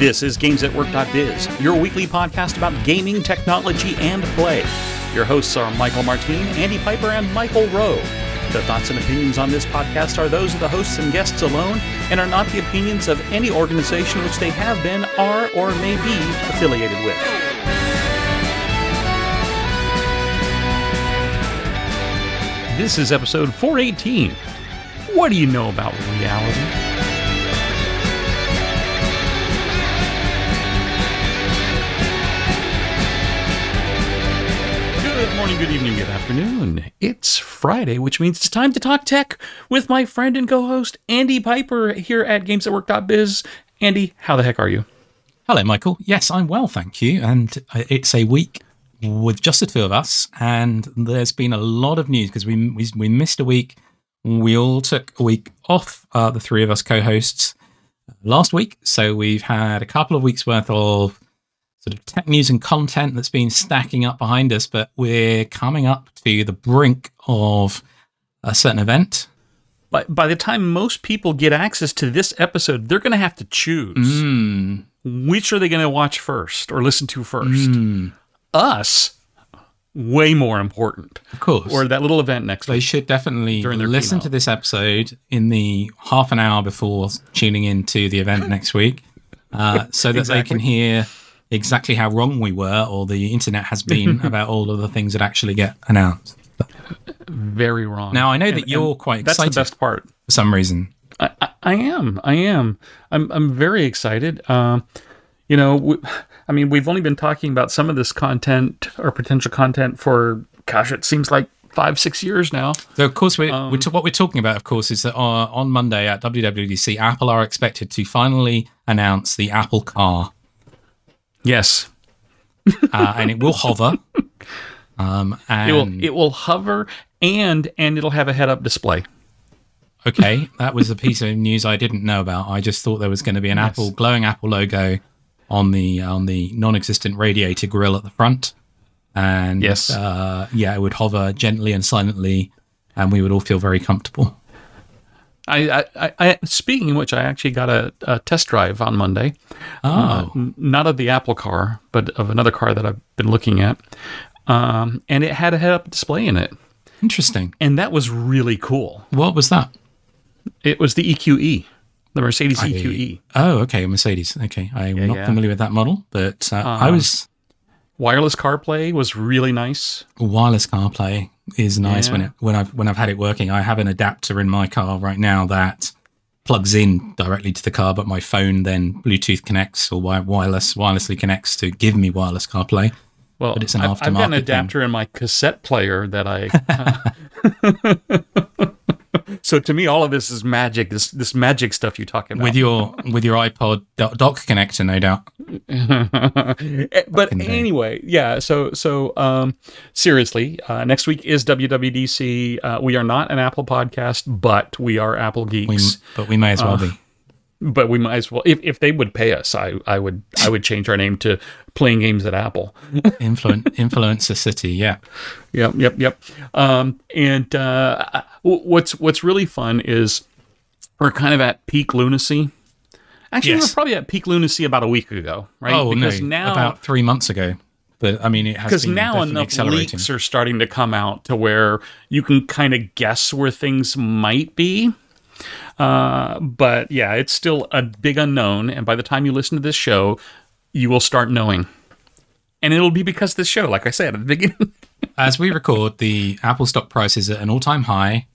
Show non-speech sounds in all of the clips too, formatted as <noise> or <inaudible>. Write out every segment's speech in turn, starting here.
This is GamesAtWork.biz, your weekly podcast about gaming, technology, and play. Your hosts are Michael Martin, Andy Piper, and Michael Rowe. The thoughts and opinions on this podcast are those of the hosts and guests alone and are not the opinions of any organization which they have been, are, or may be affiliated with. This is episode 418. What do you know about reality? Good morning, good evening, good afternoon. It's Friday, which means it's time to talk tech with my friend and co host, Andy Piper, here at GamesAtWork.biz. Andy, how the heck are you? Hello, Michael. Yes, I'm well, thank you. And uh, it's a week with just the two of us, and there's been a lot of news because we, we we missed a week. We all took a week off, uh, the three of us co-hosts, last week. So we've had a couple of weeks worth of sort of tech news and content that's been stacking up behind us, but we're coming up to the brink of a certain event. By, by the time most people get access to this episode, they're going to have to choose Mm, which are they going to watch first or listen to first. mm, Us, way more important. of course. Or that little event next They week. should definitely listen keynote. to this episode in the half an hour before tuning into the event next week, uh, so that they can hear exactly how wrong we were or the internet has been <laughs> about all of the things that actually get announced. Very wrong. Now I know And- that you're quite That's excited the best part. for some reason. I, I, I am. I am. I'm. I'm very excited. Um, you know, we, I mean, we've only been talking about some of this content or potential content for, gosh, it seems like five, six years now. So of course, we're, Um, we're t- what we're talking about, of course, is that uh, on Monday at WWDC, Apple are expected to finally announce the Apple Car, Yes, <laughs> uh, and it will hover. Um, and it will. It will hover and and it'll have a head-up display. Okay, that was a piece of news I didn't know about. I just thought there was going to be an Yes. Apple glowing Apple logo on the on the non-existent radiator grill at the front, and Yes. uh, yeah, it would hover gently and silently, and we would all feel very comfortable. I, I, I, I speaking of which, I actually got a, a test drive on Monday. Uh, Oh, n- not of the Apple car, but of another car that I've been looking at. Um, and it had a head-up display in it, interesting. and that was really cool. What was that? It was the EQE, the Mercedes E EQE. Oh, okay, Mercedes. Okay, I'm Yeah, not yeah. familiar with that model, but uh, I Uh-huh. was Wireless CarPlay was really nice. wireless CarPlay is nice when it when I've when I've had it working. I have an adapter in my car right now that plugs in directly to the car, but my phone then Bluetooth connects or wi- wireless wirelessly connects to give me wireless CarPlay. Well, But it's an I've, I've got an aftermarket thing. adapter in my cassette player that I. <laughs> <laughs> so to me, all of this is magic. This this magic stuff you talk about. With your with your iPod dock connector, no doubt. <laughs> but anyway, yeah. So so um, seriously, uh, next week is WWDC. Uh, we are not an Apple podcast, but we are Apple We, geeks. but we may as well Uh, be. But we might as well if, if they would pay us I, I would i would change our name to playing games at apple <laughs> Influen- influencer city, yeah. yep yep yep um, and uh, what's what's really fun is we're kind of at peak lunacy actually Yes. we're probably at peak lunacy about a week ago right Oh because no, now about three months ago. But I mean, it has because now enough leaks are starting to come out to where you can kind of guess where things might be. Uh, but yeah, it's still a big unknown. And by the time you listen to this show, you will start knowing. And it'll be because of this show, like I said at the beginning. <laughs> As we record, the Apple stock price is at an all-time high,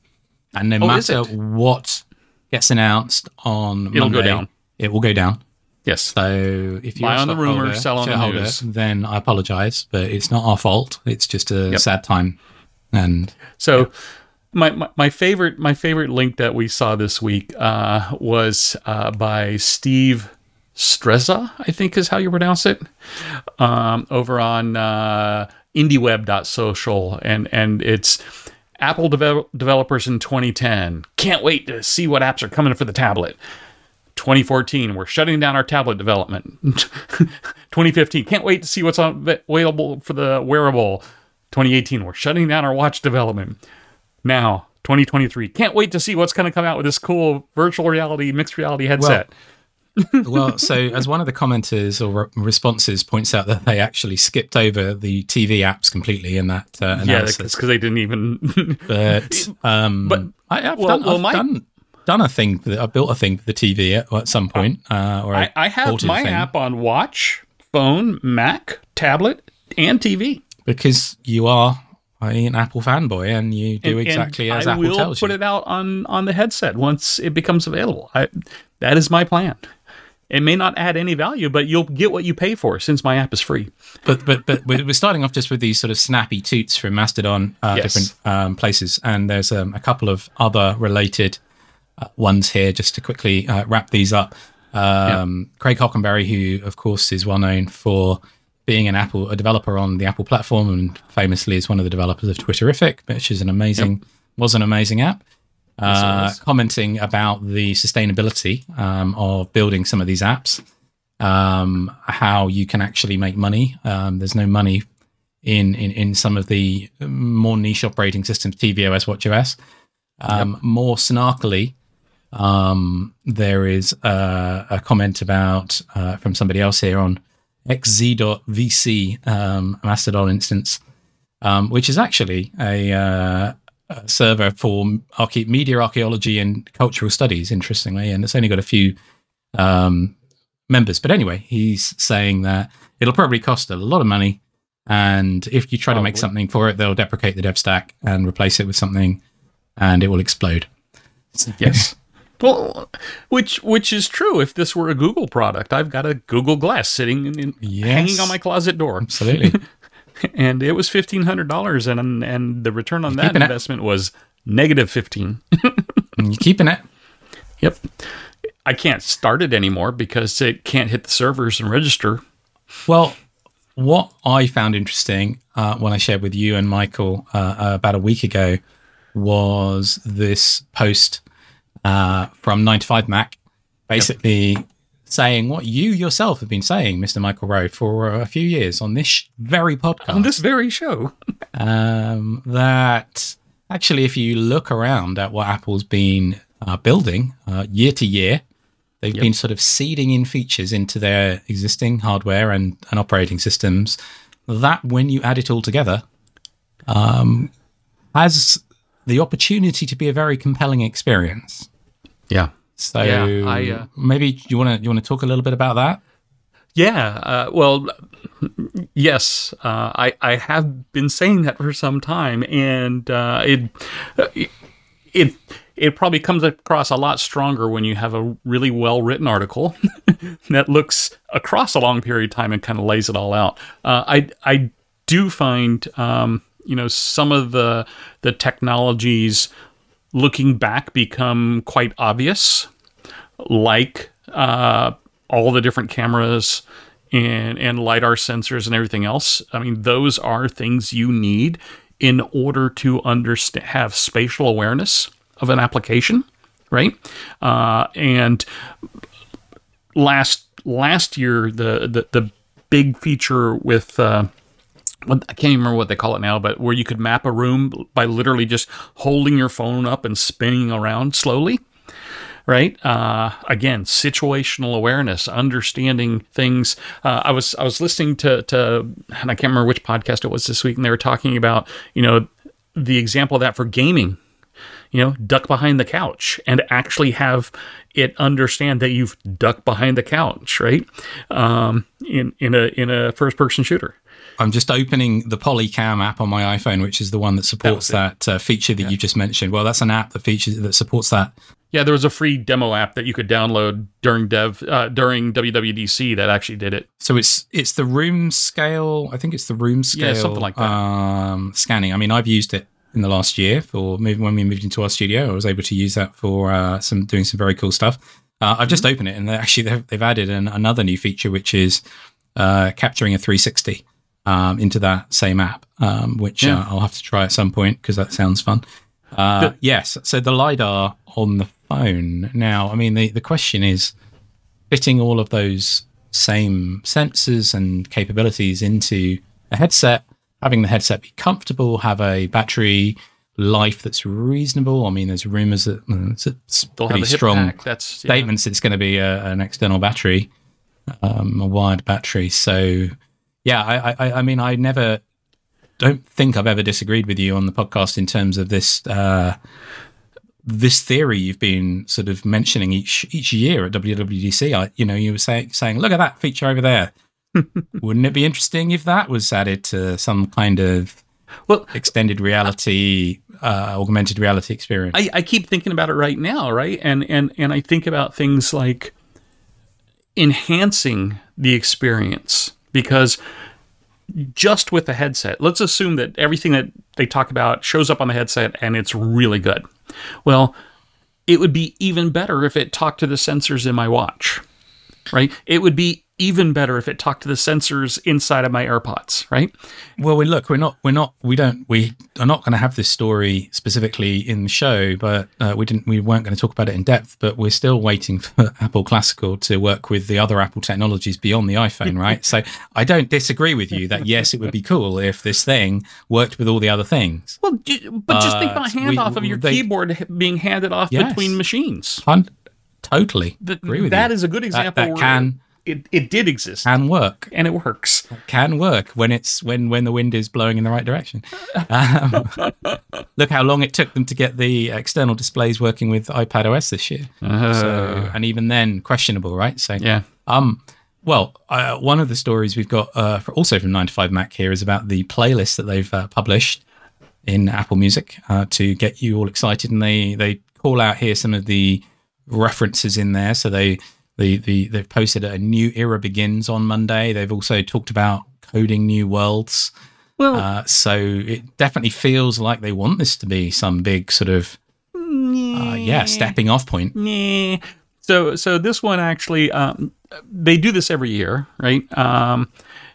and no Oh, matter what gets announced on It'll go Monday, down. It will go down. yes. So if you're Buy on the rumor, sell on the news. then I apologise, but it's not our fault. It's just a Yep. sad time, and So my, my favorite my favorite link that we saw this week uh, was uh, by Steve Streza, I think is how you pronounce it, um, over on uh, IndieWeb.social, and and it's Apple devel- developers in 2010 can't wait to see what apps are coming for the tablet. 2014, we're shutting down our tablet development. <laughs> 2015, can't wait to see what's available for the wearable. 2018, we're shutting down our watch development. Now, 2023, can't wait to see what's going to come out with this cool virtual reality, mixed reality headset. <laughs> well, so as one of the commenters or re- responses points out that they actually skipped over the TV apps completely in that uh, Yeah, analysis. because they didn't even. <laughs> but um, But- I, have well- done, well, I've my- done done a thing. I built a thing for the TV at, at some point. Uh, or I, I have my app on watch, phone, Mac, tablet, and TV. because you are an Apple fanboy and you do And- exactly and as I Apple will tells put you. it out on on the headset once it becomes available. I, that is my plan. It may not add any value, but you'll get what you pay for since my app is free. but but but we're we're starting off just with these sort of snappy toots from Mastodon, uh, Yes. different um, places, and there's um, a couple of other related uh, ones here just to quickly uh, wrap these up. Um, Craig Hockenberry, who of course is well known for being an Apple a developer on the Apple platform, and famously is one of the developers of Twitterrific, which is an amazing was an amazing app. Uh, was. commenting about the sustainability um, of building some of these apps, um, how you can actually make money. Um, there's no money in, in in some of the more niche operating systems, tvOS, watchOS. Um, More snarkily, um, there is a, a comment about uh, from somebody else here on xz.vc um, Mastodon instance, um, which is actually a, uh, a server for archae- media archaeology and cultural studies, interestingly, and it's only got a few um, members. But anyway, he's saying that it'll probably cost a lot of money. And if you try to make something for it, they'll deprecate the dev stack and replace it with something, and it will explode. Yes. <laughs> Well, which which is true. If this were a Google product, I've got a Google Glass sitting in, Yes. hanging on my closet door, Absolutely. <laughs> and it was fifteen hundred dollars, and and the return on that keeping it. investment was negative fifteen. <laughs> you're keeping it. Yep. I can't start it anymore because it can't hit the servers and register. Well, what I found interesting uh, when I shared with you and Michael uh, about a week ago was this post uh, from 9 to 5 Mac, basically saying what you yourself have been saying, Mr. Michael Rowe, for a few years on this sh- very podcast. On this very show. <laughs> um, that actually, if you look around at what Apple's been uh, building uh, year to year, they've been sort of seeding in features into their existing hardware and, and operating systems. That, when you add it all together, um, has the opportunity to be a very compelling experience. Yeah. So Yeah, I, uh, maybe you want to you want to talk a little bit about that. Yeah. Uh, well, yes, uh, I I have been saying that for some time, and uh, it it it probably comes across a lot stronger when you have a really well written article <laughs> that looks across a long period of time and kind of lays it all out. Uh, I I do find um, you know some of the the technologies looking back become quite obvious like uh, all the different cameras and and lidar sensors and everything else. I mean, those are things you need in order to understand have spatial awareness of an application, right? Uh, and last last year, the the, the big feature with uh, I can't even remember what they call it now, but where you could map a room by literally just holding your phone up and spinning around slowly right? Uh, again situational awareness understanding things. Uh, i was i was listening to to and i can't remember which podcast it was this week and they were talking about you know the example of that for gaming. You know duck behind the couch and actually have it understand that you've ducked behind the couch right? Um, in in a in a first person shooter I'm just opening the Polycam app on my iPhone, which is the one that supports it. that, uh, feature that you just mentioned. Well, that's an app that features that supports that. yeah there was a free demo app that you could download during dev uh, during wwdc that actually did it So it's it's the room scale. I think it's the room scale. Yeah, something like that. Um, scanning. I mean, I've used it in the last year for moving when we moved into our studio. I was able to use that for uh, some doing some very cool stuff. Uh, I've just Mm-hmm. opened it, and they actually they've, they've added an, another new feature, which is uh, capturing a 360 um, into that same app, um, which Yeah. uh, I'll have to try at some point because that sounds fun. Uh, The- yes, so the lidar on the phone. Now, I mean, the the question is fitting all of those same sensors and capabilities into a headset, having the headset be comfortable, have a battery life that's reasonable. I mean, there's rumors that uh, it's, They'll have pretty a strong. That's yeah. statements. It's going to be a, an external battery, um, a wired battery. So, yeah, I, I, I mean, I never don't think I've ever disagreed with you on the podcast in terms of this. Uh, this theory you've been sort of mentioning each each year at WWDC, I, you know, you were saying saying, look at that feature over there. <laughs> Wouldn't it be interesting if that was added to some kind of Well, extended reality, uh, augmented reality experience? I, I keep thinking about it right now, right? And and and I think about things like enhancing the experience because just with the headset, let's assume that everything that they talk about shows up on the headset and it's really good. Well, it would be even better if it talked to the sensors in my watch, right? It would be even better if it talked to the sensors inside of my AirPods, right? Well, we look, we're not, we're not, we don't, we are not going to have this story specifically in the show, but uh, we didn't, we weren't going to talk about it in depth. But we're still waiting <laughs> for Apple Classical to work with the other Apple technologies beyond the iPhone, right? so I don't disagree with you that yes, it would be cool if this thing worked with all the other things. Well, but just think Uh, about we- handoff of your they- keyboard being handed off Yes. between machines. Totally That, agree with that you. is a good example that where can- it, it did exist Can work. and it works. can work when it's when when the wind is blowing in the right direction. Um, <laughs> look how long it took them to get the external displays working with iPad OS this year. so, and even then, questionable, right? So, Yeah. um, well, uh, one of the stories we've got uh, for, also from Nine to Five Mac here is about the playlist that they've uh, published in Apple Music uh, to get you all excited, and they they call out here some of the references in there. So they the the they've posted a new era begins on Monday. They've also talked about coding new worlds. Well, Uh, so it definitely feels like they want this to be some big sort of uh, yeah stepping off point. Nah. So so this one actually um, they do this every year, right? Um,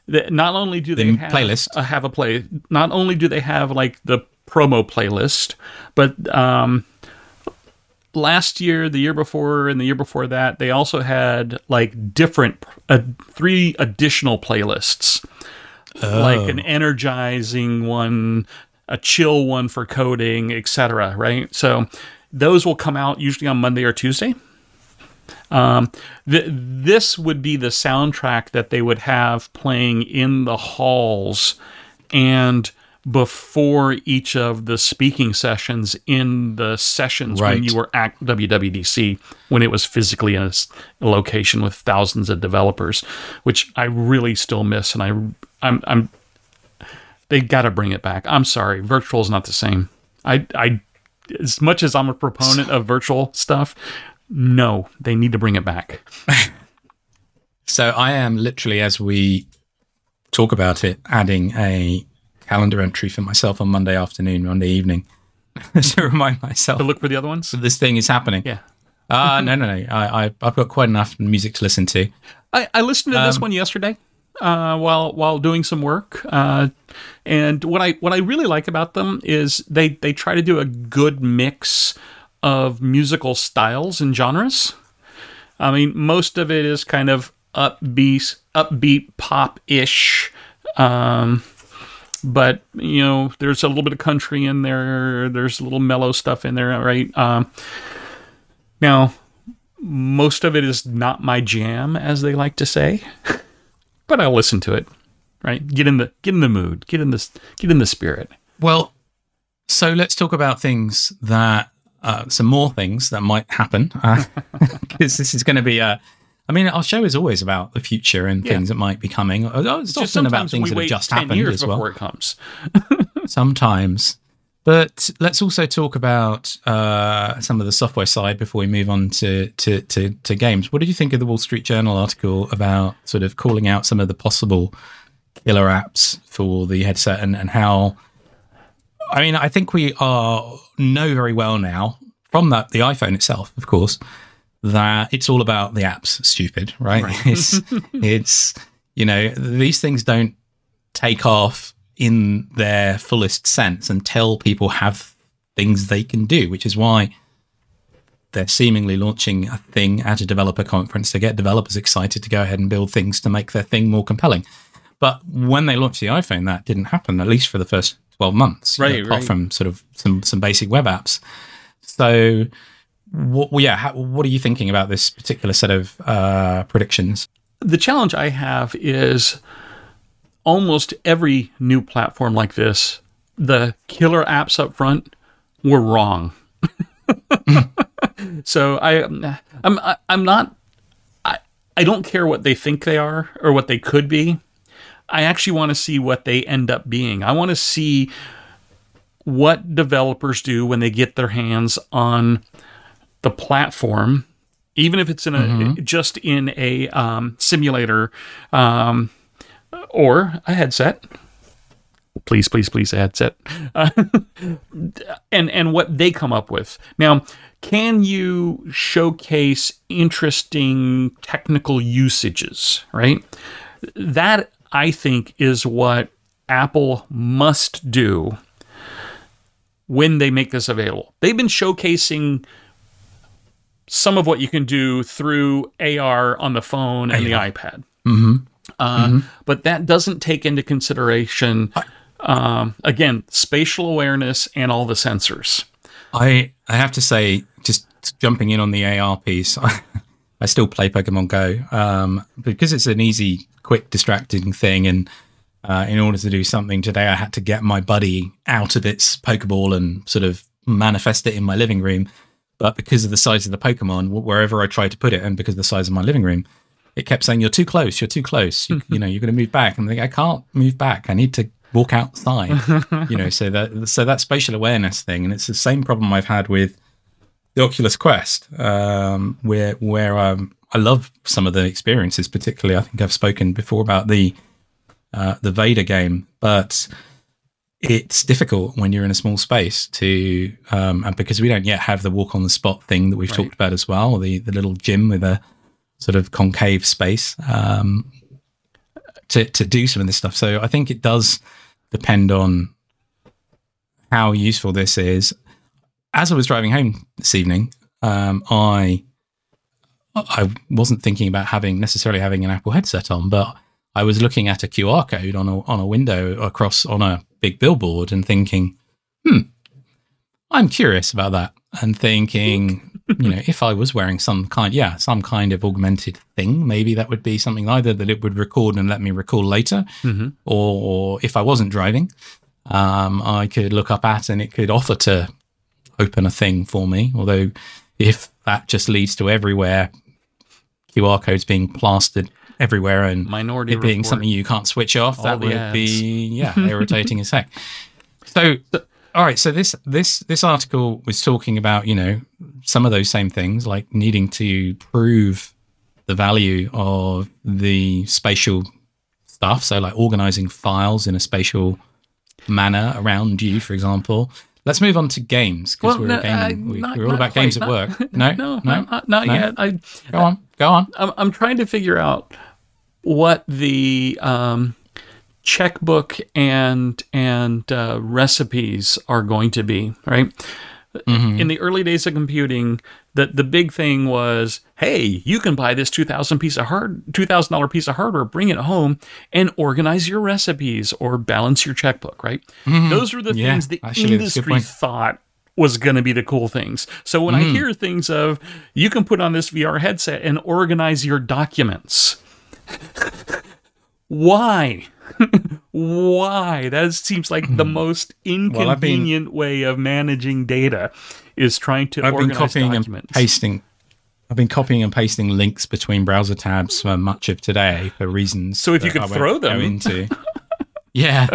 not only do they The have, playlist. uh, have a play, not only do they have like the promo playlist, but um, last year, the year before, and the year before that, they also had like different uh, three additional playlists, like an energizing one, a chill one for coding, etc. Right? So those will come out usually on Monday or Tuesday. Um, th- this would be the soundtrack that they would have playing in the halls and before each of the speaking sessions in the sessions when you were at WWDC when it was physically in a location with thousands of developers, which I really still miss. And I, I'm, I'm, they got to bring it back. I'm sorry, virtual is not the same. I, I, as much as I'm a proponent of virtual stuff, no, they need to bring it back. <laughs> So I am literally, as we talk about it, adding a calendar entry for myself on Monday afternoon, Monday evening, <laughs> to remind myself To look for the other ones. this thing is happening. Yeah. Ah, no, no, no. I, I, I've got quite enough music to listen to. I, I listened to this one yesterday uh, while while doing some work, uh, and what I what I really like about them is they they try to do a good mix of musical styles and genres. I mean, most of it is kind of upbeat upbeat pop ish. Um, but you know, there's a little bit of country in there. There's a little mellow stuff in there, right? Um, now, most of it is not my jam, as they like to say, <laughs> but I'll listen to it. Right? Get in the get in the mood. Get in this. Get in the spirit. Well, so let's talk about things that, uh, some more things that might happen. <laughs> Because this is going to be a. I mean, our show is always about the future and Yeah. things that might be coming. Oh, It's often about things that have just 10 happened as well. before it comes. <laughs> <laughs> sometimes. But let's also talk about uh, some of the software side before we move on to, to, to, to games. What did you think of the Wall Street Journal article about sort of calling out some of the possible killer apps for the headset and, and how? I mean, I think we are know very well now from that the iPhone itself, of course, that it's all about the apps. Stupid, right? <laughs> it's <laughs> it's you know these things don't take off in their fullest sense until people have things they can do, which is why they're seemingly launching a thing at a developer conference to get developers excited to go ahead and build things to make their thing more compelling. But when they launched the iPhone, that didn't happen, at least for the first 12 months, know, Right, apart right. from sort of some, some basic web apps. So, what, well, yeah, how, what are you thinking about this particular set of uh, predictions? the challenge I have is almost every new platform like this, the killer apps up front were wrong. <laughs> so I, I'm, I- I'm not, I, I don't care what they think they are or what they could be. I actually want to see what they end up being. I want to see what developers do when they get their hands on the platform, even if it's in a just in a um, simulator um, or a headset. Please, please, please, a headset, Uh, <laughs> and and what they come up with. Now, can you showcase interesting technical usages? Right, that I think is what Apple must do when they make this available. They've been showcasing some of what you can do through AR on the phone and the iPad. Mm-hmm. Uh, But that doesn't take into consideration, um, again, spatial awareness and all the sensors. I I have to say, just jumping in on the AR piece, <laughs> I still play Pokemon Go um, because it's an easy, quick, distracting thing. And uh, in order to do something today, I had to get my buddy out of its Pokeball and sort of manifest it in my living room. But because of the size of the Pokemon, wherever I tried to put it, and because of the size of my living room, it kept saying, "You're too close. You're too close. You, <laughs> you know, you're going to move back." And I'm thinking, I can't move back. I need to walk outside. you know, so that so that spatial awareness thing, and it's the same problem I've had with the Oculus Quest, um, where where um, I love some of the experiences. Particularly, I think I've spoken before about the uh, the Vader game, but it's difficult when you're in a small space to, um, and because we don't yet have the walk on the spot thing that we've Right. talked about as well, the the little gym with a sort of concave space um, to to do some of this stuff. So I think it does depend on how useful this is. As I was driving home this evening, um, I I wasn't thinking about having necessarily having an Apple headset on, but I was looking at a QR code on a on a window across on a big billboard and thinking, hmm, I'm curious about that, and thinking, you know, if I was wearing some kind, yeah, some kind of augmented thing, maybe that would be something either that it would record and let me recall later, Mhm. or if I wasn't driving, um, I could look up at and it could offer to open a thing for me. Although, if that just leads to everywhere QR codes being plastered everywhere and Minority it being Report. something you can't switch off, All that would ads. be yeah <laughs> irritating as heck. So, all right. So this this this article was talking about you know some of those same things like needing to prove the value of the spatial stuff. So like organizing files in a spatial manner around you, for example. Let's move on to games because Well, we're, no, gaming uh, week. not- we're all not about games quite, at work. <laughs> No, no, no, not, not no? yet. I, Go on, go on. I'm, I'm trying to figure out what the um, checkbook and and uh, recipes are going to be. Right. In the early days of computing, that the big thing was, hey, you can buy this two thousand piece of hard two thousand dollar piece of hardware, bring it home, and organize your recipes or balance your checkbook. Right. Those were the Yeah, things the actually, that's a good industry thought was going to be the cool things. So when I hear things of you can put on this VR headset and organize your documents, why? <laughs> why? That seems like the most I've been- inconvenient way of managing data is trying to I've been copying documents. and pasting. I've been copying and pasting links between browser tabs for much of today for reasons. So if you could I throw them. into, <laughs> yeah,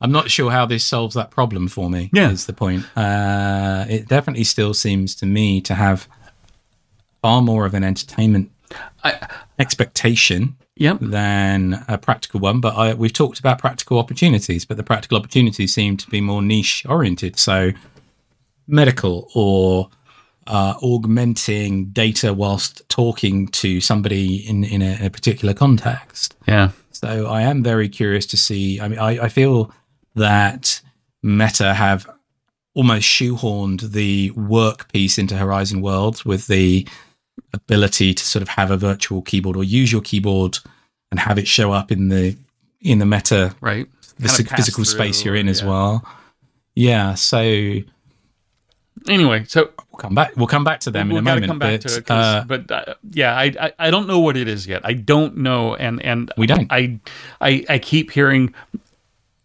I'm not sure how this solves that problem for me. Yeah. is the point. Uh, it definitely still seems to me to have far more of an entertainment I- expectation Yep. than a practical one. But I, we've talked about practical opportunities, but the practical opportunities seem to be more niche oriented. So medical or uh, augmenting data whilst talking to somebody in, in a, a particular context. Yeah. So I am very curious to see. I mean, I, I feel that Meta have almost shoehorned the work piece into Horizon Worlds with the ability to sort of have a virtual keyboard or use your keyboard and have it show up in the in the meta Right. the physical through, space you're in as yeah. well. yeah, so anyway so we'll come back. We'll come back to them we've in a moment. come back but, to it. uh, but uh, yeah, I, I I don't know what it is yet. I don't know, and and We don't. I I I keep hearing,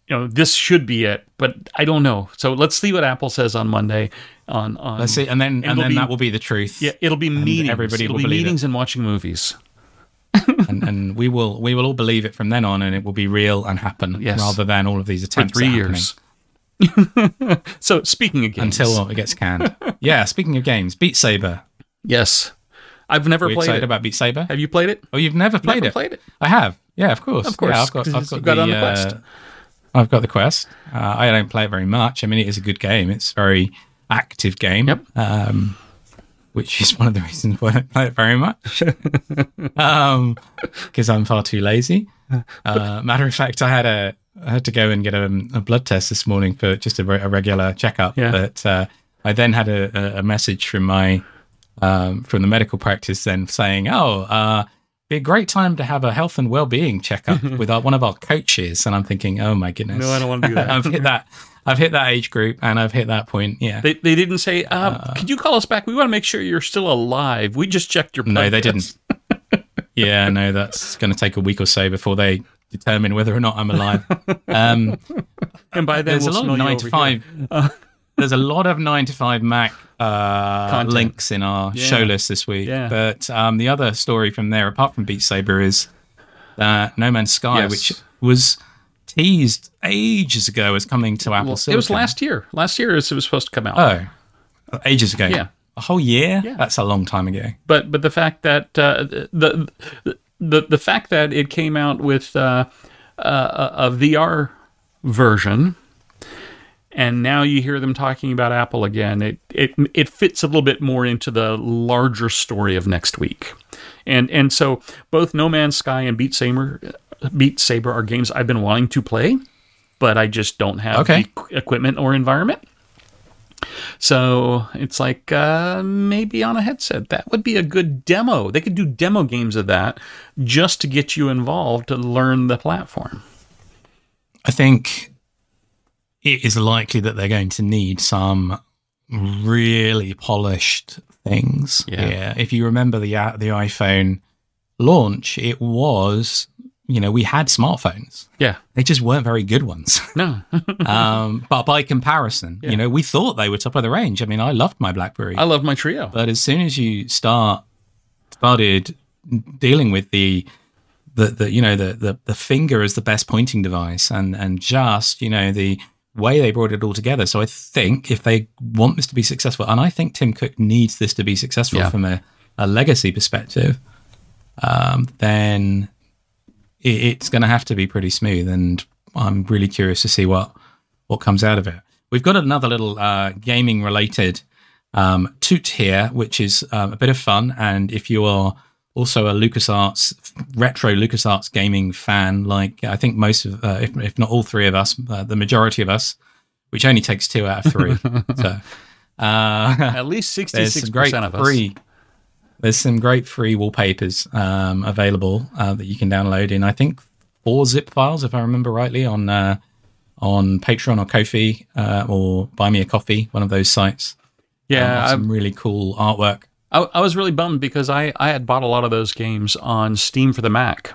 you know, this should be it, but I don't know. So let's see what Apple says on Monday. On on let's see, and then and, then be- that will be the truth. yeah, it'll be meetings. everybody it'll will be believe it. meetings and watching movies. <laughs> and, and we will we will all believe it from then on, and it will be real and happen Yes. rather than all of these for attempts three at years. <laughs> so speaking of games, until it gets canned. <laughs> yeah. Speaking of games, Beat Saber. yes, I've never We're played excited it. about Beat Saber. Have you played it? Oh, you've never played Never it? played it. I have. Yeah, of course. Of course, Yeah, I've got. I've got got it on the uh, Quest. I've got the quest. Uh, I don't play it very much. I mean, it is a good game. It's very active game. Yep. Um, which is one of the reasons why I don't play it very much. <laughs> um, because I'm far too lazy. Uh, matter of fact, I had a I had to go and get a, a blood test this morning for just a, re- a regular checkup. Yeah. But uh, I then had a, a, a message from my um, from the medical practice then saying, "Oh, uh, be a great time to have a health and well-being checkup <laughs> with our, one of our coaches." And I'm thinking, "Oh my goodness, No, I don't want to do that. <laughs> I've hit that. I've hit that age group, and I've hit that point. Yeah, They, they didn't say, uh, could you call us back? We want to make sure you're still alive. We just checked your No, they didn't. <laughs> yeah, no, that's going to take a week or so before they determine whether or not I'm alive. Um, And by then, there's we'll a lot of nine to five. there's a lot of nine to five Mac uh, links in our Yeah. show list this week. Yeah. But um, the other story from there, apart from Beat Saber, is that No Man's Sky, Yes. which was teased ages ago as coming to Apple Well, Silicon. it was last year. Last year, it was supposed to come out. Oh, ages ago. Yeah. A whole year? Yeah. That's a long time ago. but but the fact that uh, the the the fact that it came out with uh, uh, a VR version, and now you hear them talking about Apple again. It it it fits a little bit more into the larger story of next week, and and so both No Man's Sky and Beat Saber Beat Saber are games I've been wanting to play, but I just don't have Okay. the equipment or environment. So it's like uh, maybe on a headset. That would be a good demo. They could do demo games of that just to get you involved to learn the platform. I think it is likely that they're going to need some really polished things. Yeah. If you remember the uh, the iPhone launch, it was you know we had smartphones. Yeah. They just weren't very good ones. <laughs> No. <laughs> um, but by comparison, Yeah. you know, we thought they were top of the range. I mean, I loved my BlackBerry. I love my Treo. But as soon as you start started dealing with the the, the you know the, the the finger as the best pointing device and and just you know the way they brought it all together. So I think if they want this to be successful, and I think Tim Cook needs this to be successful Yeah. from a, a legacy perspective, um, then it, it's going to have to be pretty smooth. And I'm really curious to see what what comes out of it. We've got another little uh, gaming related um, toot here, which is um, a bit of fun. And if you are also a LucasArts retro LucasArts gaming fan, like I think most of, uh, if, if not all three of us, uh, the majority of us, which only takes two out of three. <laughs> so uh, At least <laughs> sixty six percent of us. free. There's some great free wallpapers um, available uh, that you can download in. I think four zip files, if I remember rightly, on uh, on Patreon or Ko-fi uh, or Buy Me a Coffee, one of those sites. Yeah, Um, some really cool artwork. I, I was really bummed because I, I had bought a lot of those games on Steam for the Mac.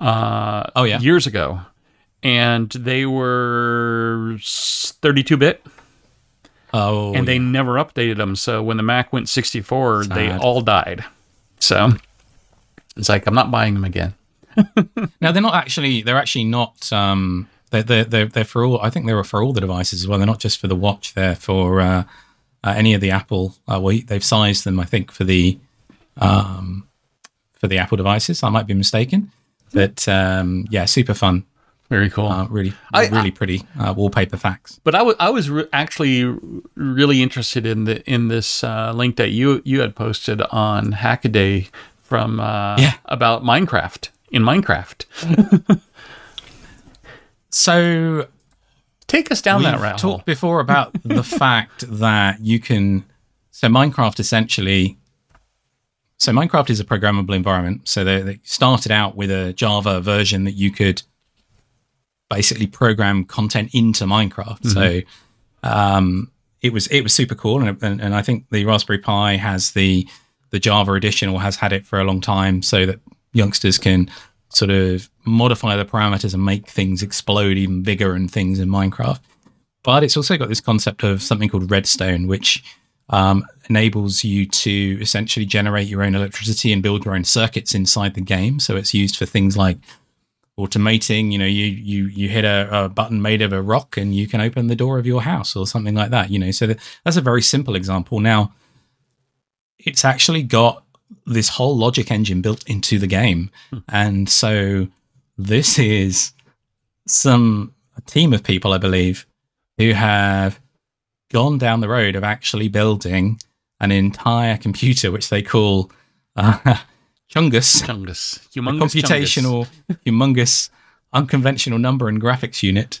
Uh, Oh, yeah? years ago, and they were thirty-two bit. Oh, and they never updated them. So when the Mac went 64, they all died. So it's like I'm not buying them again. <laughs> now they're not actually. They're actually not. Um, they're, they're they're they're for all. I think they were for all the devices as well. They're not just for the watch. They're for uh, uh, any of the Apple. Uh, well, they've sized them. I think for the um, for the Apple devices. I might be mistaken, but um, yeah, super fun. Very cool. Uh, really, I- really pretty uh, wallpaper facts. but I was I was re- actually really interested in the in this uh, link that you you had posted on Hackaday from uh, Yeah. about Minecraft in Minecraft. <laughs> So Take us down that route. talked before about <laughs> the fact that you can. So Minecraft essentially. So Minecraft is a programmable environment. So they, they started out with a Java version that you could basically program content into Minecraft. So um, it was it was super cool, and, and and I think the Raspberry Pi has the the Java edition or has had it for a long time, so that youngsters can sort of modify the parameters and make things explode even bigger and things in Minecraft. But it's also got this concept of something called Redstone, which um, enables you to essentially generate your own electricity and build your own circuits inside the game. So it's used for things like automating. You know, you you you hit a, a button made of a rock and you can open the door of your house or something like that. You know, so that, that's a very simple example. Now, it's actually got this whole logic engine built into the game, hmm. and so this is some a team of people, I believe, who have gone down the road of actually building an entire computer, which they call uh, <laughs> Chungus. Chungus. Humongous computational, chungus. humongous, unconventional number and graphics unit,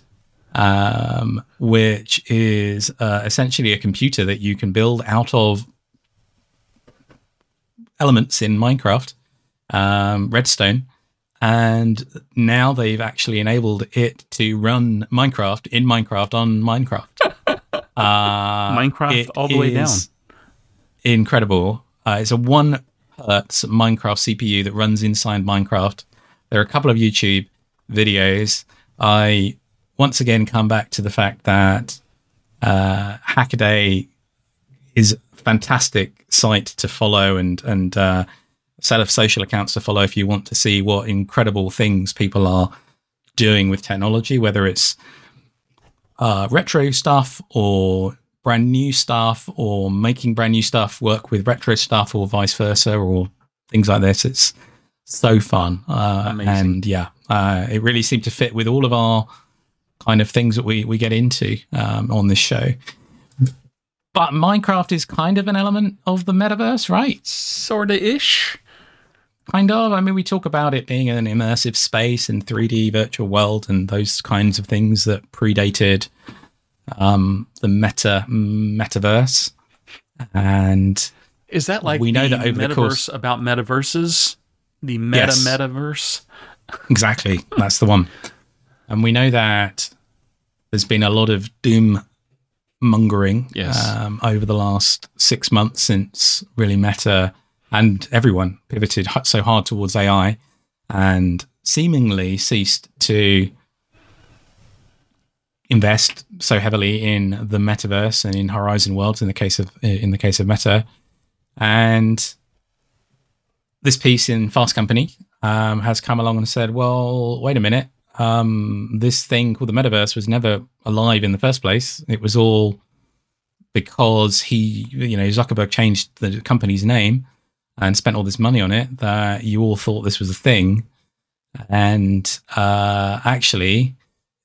um, which is uh, essentially a computer that you can build out of elements in Minecraft, um, Redstone. And now they've actually enabled it to run Minecraft in Minecraft on Minecraft. <laughs> Uh, Minecraft all the way down. Incredible. Uh, it's a one hertz Minecraft CPU that runs inside Minecraft. There are a couple of YouTube videos. I once again come back to the fact that uh, Hackaday is a fantastic site to follow and and uh, set of social accounts to follow if you want to see what incredible things people are doing with technology, whether it's uh, retro stuff or brand new stuff or making brand new stuff work with retro stuff or vice versa or things like this. It's so fun. Uh, and yeah, uh, it really seemed to fit with all of our kind of things that we, we get into um, on this show. But Minecraft is kind of an element of the metaverse, right? Sort of ish. Kind of. I mean, we talk about it being an immersive space and 3D virtual world and those kinds of things that predated um, the meta metaverse. And is that like we know that over the course about metaverses, the meta yes. metaverse? exactly, that's the one. And we know that there's been a lot of doom mongering yes. um, over the last six months since really Meta and everyone pivoted so hard towards AI and seemingly ceased to invest so heavily in the metaverse and in Horizon Worlds in the case of in the case of Meta, and this piece in Fast Company um, has come along and said, "Well, wait a minute, um, this thing called the metaverse was never alive in the first place. It was all because he, you know, Zuckerberg changed the company's name and spent all this money on it that you all thought this was a thing. And uh, actually,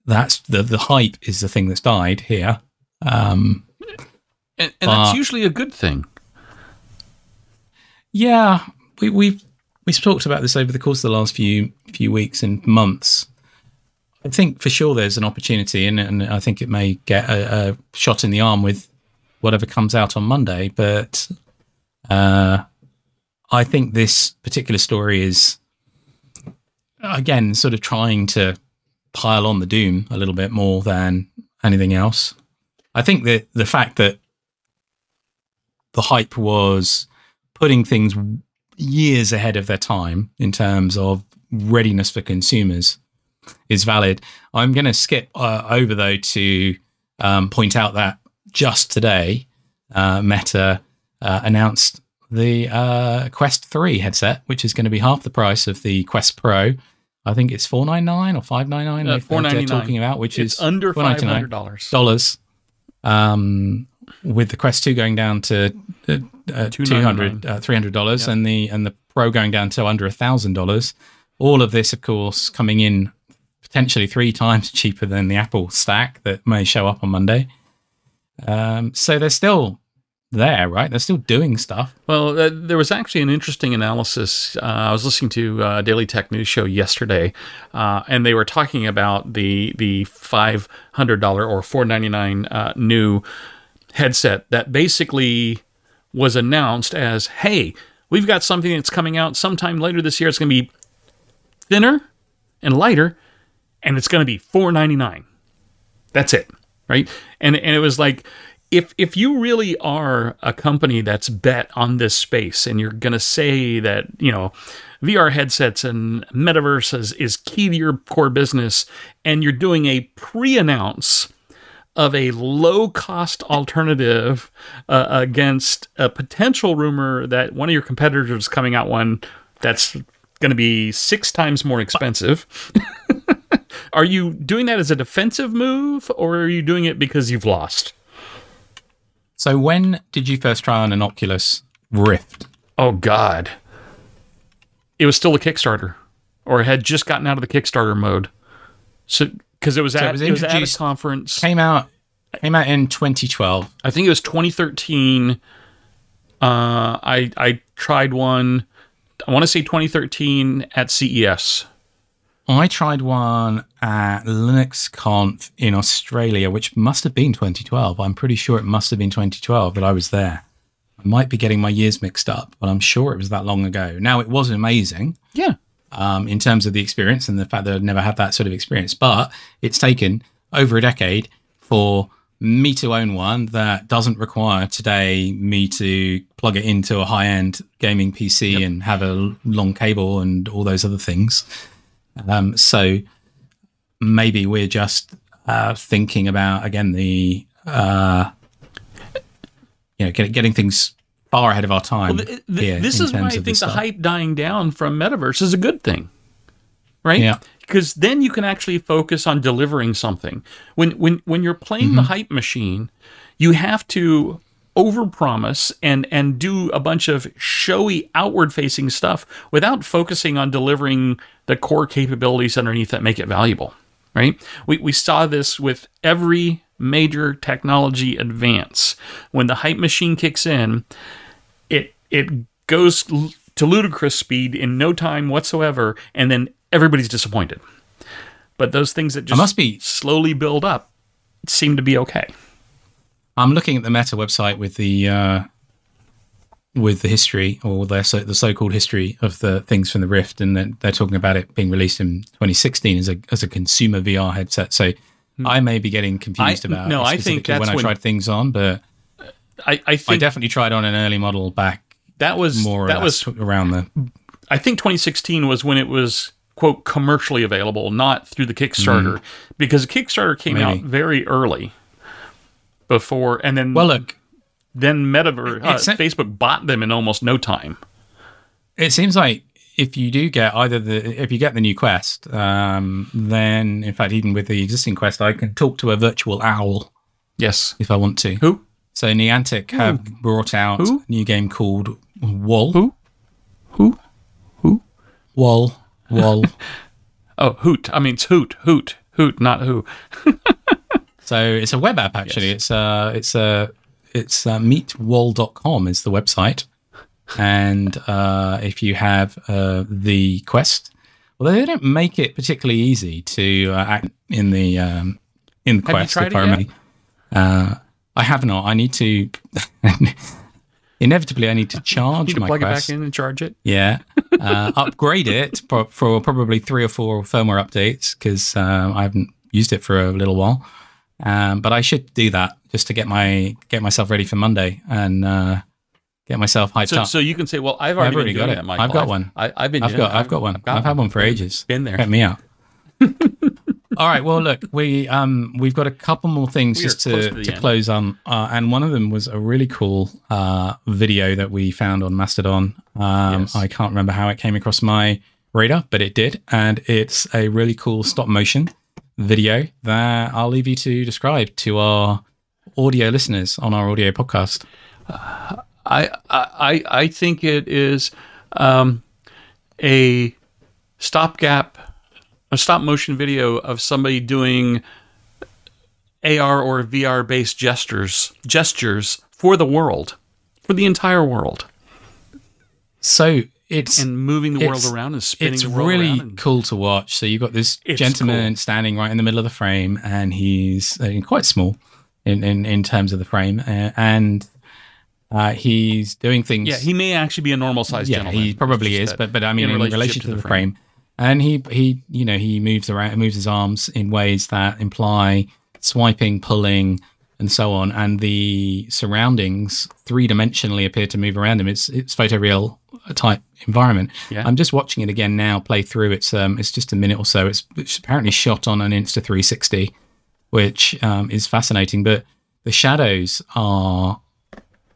that's the the hype is the thing that's died here. Um, and, and that's usually a good thing. Yeah, we, we've we've talked about this over the course of the last few few weeks and months. I think for sure there's an opportunity, and, and I think it may get a, a, shot in the arm with whatever comes out on Monday. But uh, I think this particular story is again sort of trying to pile on the doom a little bit more than anything else. I think that the fact that the hype was putting things years ahead of their time in terms of readiness for consumers is valid. I'm going to skip uh, over though to um, point out that just today, uh, Meta uh, announced the uh, Quest 3 headset, which is going to be half the price of the Quest Pro. I think it's four ninety nine or five ninety nine. Uh, four ninety nine. Talking about which it's is under five hundred dollars. Dollars. Um, with the Quest two going down to uh, uh, two hundred, uh, three hundred dollars, yep. and the and the Pro going down to under thousand dollars. All of this, of course, coming in potentially three <laughs> times cheaper than the Apple stack that may show up on Monday. Um, so there's still there, right? They're still doing stuff. Well, uh, there was actually an interesting analysis. Uh, I was listening to a uh, Daily Tech News show yesterday, uh, and they were talking about the the five hundred dollar or four ninety nine uh, new headset that basically was announced as, "Hey, we've got something that's coming out sometime later this year. It's going to be thinner and lighter, and it's going to be four ninety nine. That's it." right? And and it was like if if you really are a company that's bet on this space and you're going to say that, you know, VR headsets and metaverse is, is key to your core business and you're doing a pre-announce of a low cost alternative uh, against a potential rumor that one of your competitors is coming out one that's going to be six times more expensive. <laughs> are you doing that as a defensive move or are you doing it because you've lost? So when did you first try on an Oculus Rift? Oh God, it was still a Kickstarter, or it had just gotten out of the Kickstarter mode. So because it was So at it was it was at a conference. Came out came out in 2012. I think it was 2013. Uh, I I tried one. I want to say 2013 at CES. I tried one at LinuxConf in Australia, which must have been 2012. I'm pretty sure it must have been 2012 that I was there. I might be getting my years mixed up, but I'm sure it was that long ago. Now, it was amazing Yeah, um, in terms of the experience and the fact that I'd never had that sort of experience, but it's taken over a decade for me to own one that doesn't require today me to plug it into a high end gaming PC and have a long cable and all those other things. Um, so maybe we're just uh, thinking about again the uh, you know get, getting things far ahead of our time. Th- th- here this is why I think the stuff. hype dying down from metaverse is a good thing, right? Yeah. Because then you can actually focus on delivering something. When when when you're playing Mm-hmm. the hype machine, you have to overpromise and and do a bunch of showy outward facing stuff without focusing on delivering the core capabilities underneath that make it valuable right? We, we saw this with every major technology advance. When the hype machine kicks in it it goes to ludicrous speed in no time whatsoever and then everybody's disappointed. But those things that just must be- slowly build up seem to be okay I'm looking at the Meta website with the uh, with the history or their so, the so-called history of the things from the Rift, and they're, they're talking about it being released in 2016 as a as a consumer VR headset. So I may be getting confused. I- about no, I think that's when I tried things on, but i, I I definitely tried on an early model back that was more that was around the I think 2016 was when it was quote commercially available, not through the Kickstarter, because the Kickstarter came Maybe. out very early before, and then well. Look, then Metaverse, uh, a- Facebook bought them in almost no time. it seems like if you do get either the if you get the new quest, um, then in fact even with the existing quest, I can talk to a virtual owl Yes. if I want to. Who? So Niantic have brought out Who? a new game called Wol. Who? Who? Who? Wol. Wol. <laughs> Oh, Hoot. I mean, it's Hoot. Hoot. Hoot, not who. <laughs> so it's a web app actually. It's uh it's a it's uh, meetwol.com is the website. And uh, if you have uh, the quest, well, they don't make it particularly easy to uh, act in the um, in the Have you quest. tried it apparently. Uh, I have not. I need to. <laughs> inevitably, I need to charge You can my plug quest. it back in and charge it. Yeah. <laughs> Uh, upgrade it for, for probably three or four firmware updates because I haven't used it for a little while. Um, but I should do that just to get my get myself ready for Monday and uh, get myself hyped So, up. so you can say, well, I've already, already been got it. that, Michael. I've got one. I, I've been. I've got it. I've got one. I've, got had one for ages. Been there. Check me out. <laughs> All right. Well, look, we um we've got a couple more things We just to, to to close on, uh, and one of them was a really cool uh video that we found on Mastodon. Um, Yes. I can't remember how it came across my radar, but it did, and it's a really cool stop motion video that I'll leave you to describe to our audio listeners on our audio podcast. I, I, I think it is um, a stopgap, a stop motion video of somebody doing AR or VR based gestures, gestures for the world, for the entire world, So it's and moving the world around and spinning it's the world really around. and- cool to watch. So you've got this gentleman cool. standing right in the middle of the frame, and he's uh, quite small in, in, in terms of the frame, uh, and uh, he's doing things. yeah, he may actually be a normal sized yeah, gentleman. he probably is, but but I mean, in, relation to, the, frame. and he he you know he moves around, moves his arms in ways that imply swiping, pulling, and so on, and the surroundings three dimensionally appear to move around them. It's it's photoreal type environment. Yeah. I'm just watching it again now, play through. It's um it's just a minute or so. It's, it's apparently shot on an Insta 360, which um, is fascinating. But the shadows are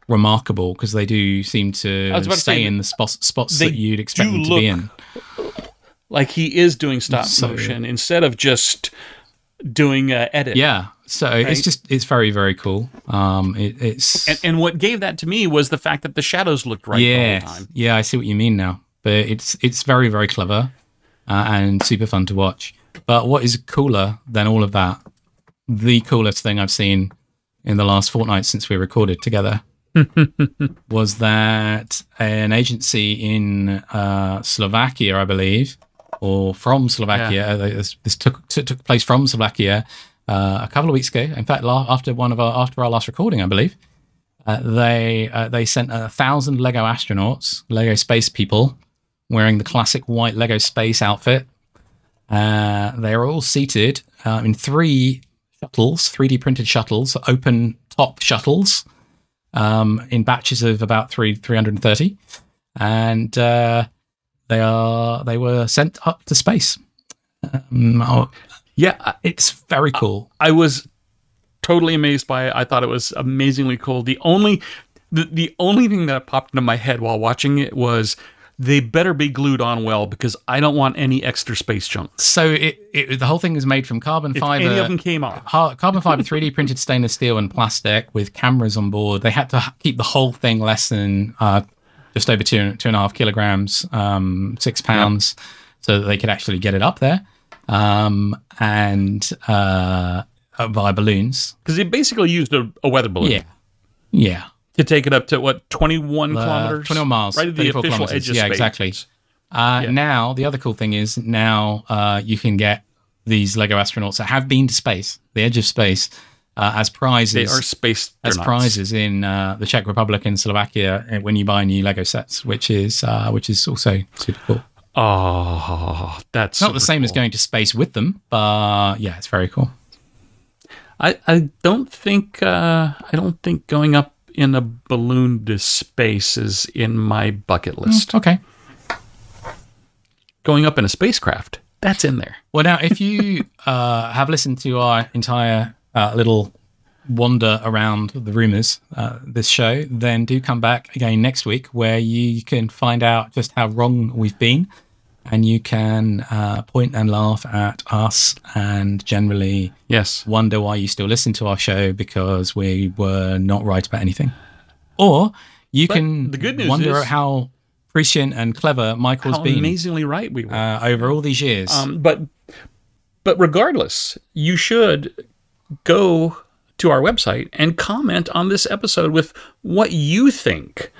remarkable because they do seem to stay say, in the spots spots that you'd expect them to be in. Like he is doing stop So- motion instead of just doing uh, edit. Yeah, so it's just it's very very cool. Um, it, it's And, and what gave that to me was the fact that the shadows looked right yeah, the whole time. yeah. I see what you mean now, but it's it's very very clever uh, and super fun to watch. But what is cooler than all of that? The coolest thing I've seen in the last fortnight since we recorded together <laughs> was that an agency in uh, Slovakia, I believe, or from Slovakia. uh, This, this took t- took place from Slovakia uh, a couple of weeks ago. In fact, la- after one of our after our last recording, I believe. Uh, they uh, they sent a thousand Lego astronauts, Lego space people, wearing the classic white Lego space outfit. Uh, they are all seated uh, in three shuttles, 3D printed shuttles, open top shuttles, um, in batches of about three 330, and uh, they are they were sent up to space. Um, oh, Yeah, it's very cool. I was totally amazed by it. I thought it was amazingly cool. The only the, the only thing that popped into my head while watching it was they better be glued on well because I don't want any extra space junk. So it, it the whole thing is made from carbon If fiber. any of them came off. carbon fiber 3D printed stainless steel and plastic with cameras on board. They had to keep the whole thing less than uh, just over two two and a half kilograms, um, six pounds, so that they could actually get it up there. Um, and uh, uh, via balloons. Because they basically used a, a weather balloon Yeah, yeah. to take it up to what, 21 Uh, kilometers? 21 miles, Right at the official kilometers. edge of Yeah, space. exactly. Uh, Now, the other cool thing is now uh, you can get these Lego astronauts that have been to space, the edge of space, uh, as prizes. They are space as prizes in uh, the Czech Republic and Slovakia uh, when you buy new Lego sets, which is uh, which is also super cool. Oh, that's Not the same as going to space with them, but yeah, it's very cool. I, I don't think uh, I don't think going up in a balloon to space is in my bucket list. Okay. Going up in a spacecraft, that's in there. Well, now if you <laughs> uh, have listened to our entire uh, little wander around the rumors uh, this show, then do come back again next week where you can find out just how wrong we've been, and you can uh, point and laugh at us and generally Yes. wonder why you still listen to our show because we were not right about anything. Or you can the good news wonder is- how prescient and clever Michael's How been amazingly right we were. uh, over all these years. Um, but but regardless, you should go to our website and comment on this episode with what you think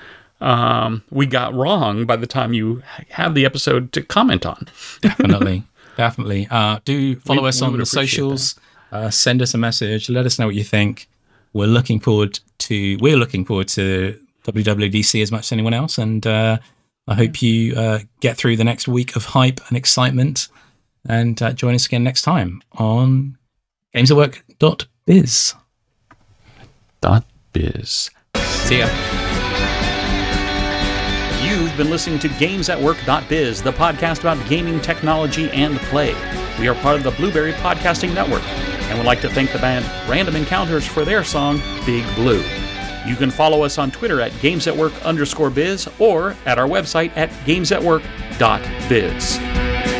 um, we got wrong by the time you have the episode to comment on. definitely, <laughs> definitely. Uh, do follow We- us we on the socials. Uh, send us a message. Let us know what you think. We're looking forward to. We're looking forward to WWDC as much as anyone else, and uh, I hope you uh, get through the next week of hype and excitement, and uh, join us again next time on GamesAtWork.biz. Dot biz. See ya. You've been listening to GamesAtWork.biz, the podcast about gaming technology and play. We are part of the Blueberry Podcasting Network, and would like to thank the band Random Encounters for their song Big Blue. You can follow us on Twitter at GamesAtWork underscore biz or at our website at GamesAtWork.biz.